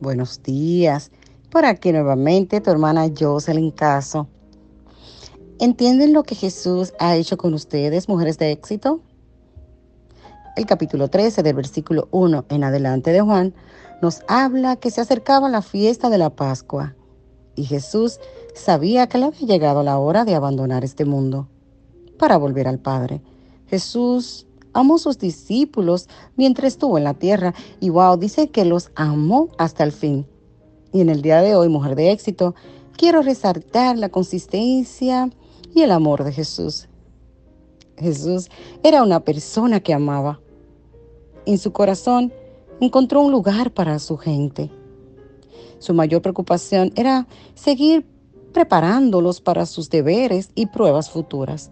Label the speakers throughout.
Speaker 1: Buenos días. Por aquí nuevamente tu hermana Jocelyn Caso. ¿Entienden lo que Jesús ha hecho con ustedes, mujeres de éxito? El capítulo 13 del versículo 1 en adelante de Juan nos habla que se acercaba la fiesta de la Pascua y Jesús sabía que le había llegado la hora de abandonar este mundo para volver al Padre. Jesús amó sus discípulos mientras estuvo en la tierra y wow, dice que los amó hasta el fin. Y en el día de hoy, mujer de éxito, quiero resaltar la consistencia y el amor de Jesús. Jesús era una persona que amaba. En su corazón encontró un lugar para su gente. Su mayor preocupación era seguir preparándolos para sus deberes y pruebas futuras.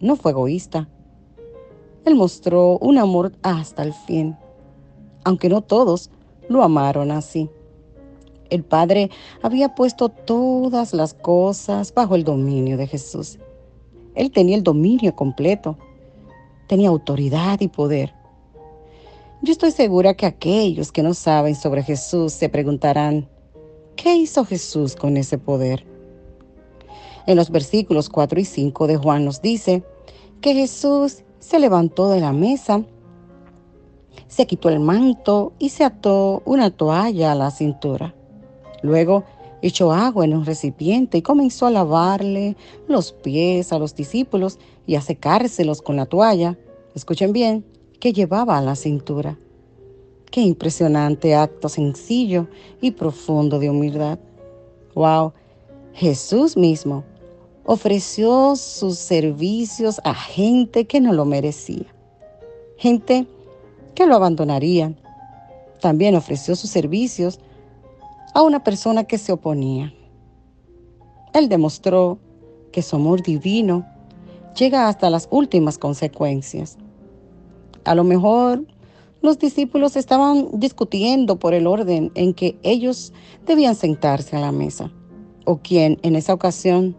Speaker 1: No fue egoísta. Él mostró un amor hasta el fin, aunque no todos lo amaron así. El Padre había puesto todas las cosas bajo el dominio de Jesús. Él tenía el dominio completo, tenía autoridad y poder. Yo estoy segura que aquellos que no saben sobre Jesús se preguntarán, ¿qué hizo Jesús con ese poder? En los versículos 4 y 5 de Juan nos dice que Jesús se levantó de la mesa, se quitó el manto y se ató una toalla a la cintura. Luego echó agua en un recipiente y comenzó a lavarle los pies a los discípulos y a secárselos con la toalla, escuchen bien, que llevaba a la cintura. Qué impresionante acto sencillo y profundo de humildad. Wow, Jesús mismo ofreció sus servicios a gente que no lo merecía, gente que lo abandonaría. También ofreció sus servicios a una persona que se oponía. Él demostró que su amor divino llega hasta las últimas consecuencias. A lo mejor los discípulos estaban discutiendo por el orden en que ellos debían sentarse a la mesa, o quien en esa ocasión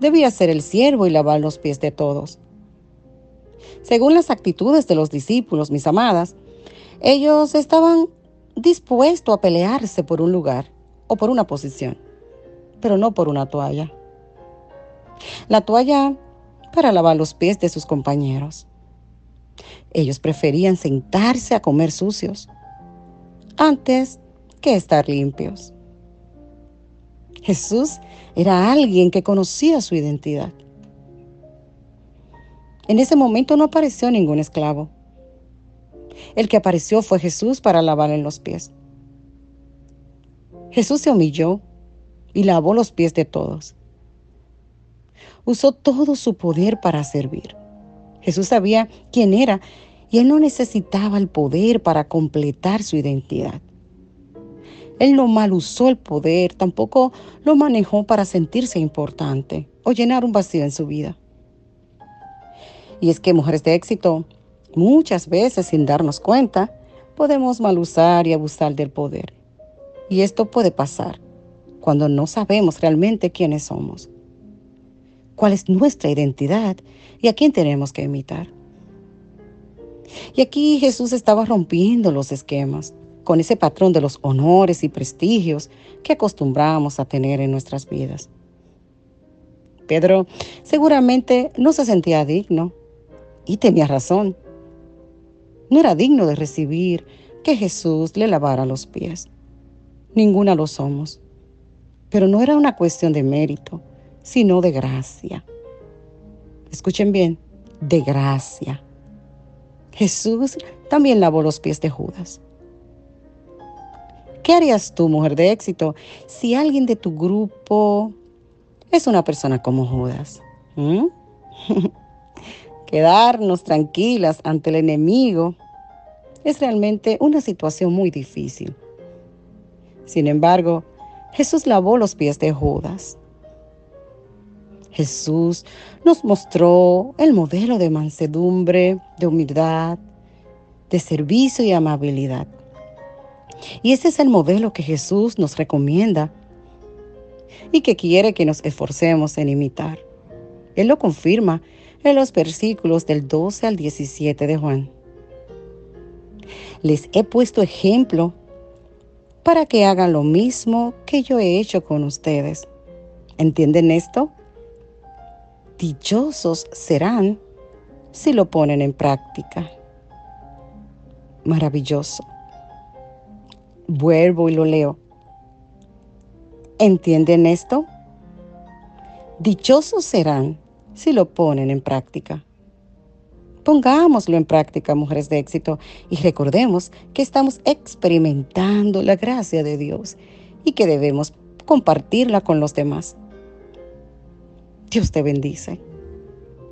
Speaker 1: debía ser el siervo y lavar los pies de todos. Según las actitudes de los discípulos, mis amadas, ellos estaban dispuestos a pelearse por un lugar o por una posición, pero no por una toalla. La toalla para lavar los pies de sus compañeros. Ellos preferían sentarse a comer sucios antes que estar limpios. Jesús era alguien que conocía su identidad. En ese momento no apareció ningún esclavo. El que apareció fue Jesús para lavarle los pies. Jesús se humilló y lavó los pies de todos. Usó todo su poder para servir. Jesús sabía quién era y él no necesitaba el poder para completar su identidad. Él no mal usó el poder, tampoco lo manejó para sentirse importante o llenar un vacío en su vida. Y es que mujeres de éxito, muchas veces sin darnos cuenta, podemos mal usar y abusar del poder. Y esto puede pasar cuando no sabemos realmente quiénes somos, cuál es nuestra identidad y a quién tenemos que imitar. Y aquí Jesús estaba rompiendo los esquemas con ese patrón de los honores y prestigios que acostumbramos a tener en nuestras vidas. Pedro seguramente no se sentía digno y tenía razón. No era digno de recibir que Jesús le lavara los pies. Ninguna lo somos. Pero no era una cuestión de mérito, sino de gracia. Escuchen bien, de gracia. Jesús también lavó los pies de Judas. ¿Qué harías tú, mujer de éxito, si alguien de tu grupo es una persona como Judas? ¿Mm? Quedarnos tranquilas ante el enemigo es realmente una situación muy difícil. Sin embargo, Jesús lavó los pies de Judas. Jesús nos mostró el modelo de mansedumbre, de humildad, de servicio y amabilidad. Y ese es el modelo que Jesús nos recomienda y que quiere que nos esforcemos en imitar. Él lo confirma en los versículos del 12 al 17 de Juan. Les he puesto ejemplo para que hagan lo mismo que yo he hecho con ustedes. ¿Entienden esto? Dichosos serán si lo ponen en práctica. Maravilloso. Vuelvo y lo leo. ¿Entienden esto? Dichosos serán si lo ponen en práctica. Pongámoslo en práctica, mujeres de éxito, y recordemos que estamos experimentando la gracia de Dios y que debemos compartirla con los demás. Dios te bendice.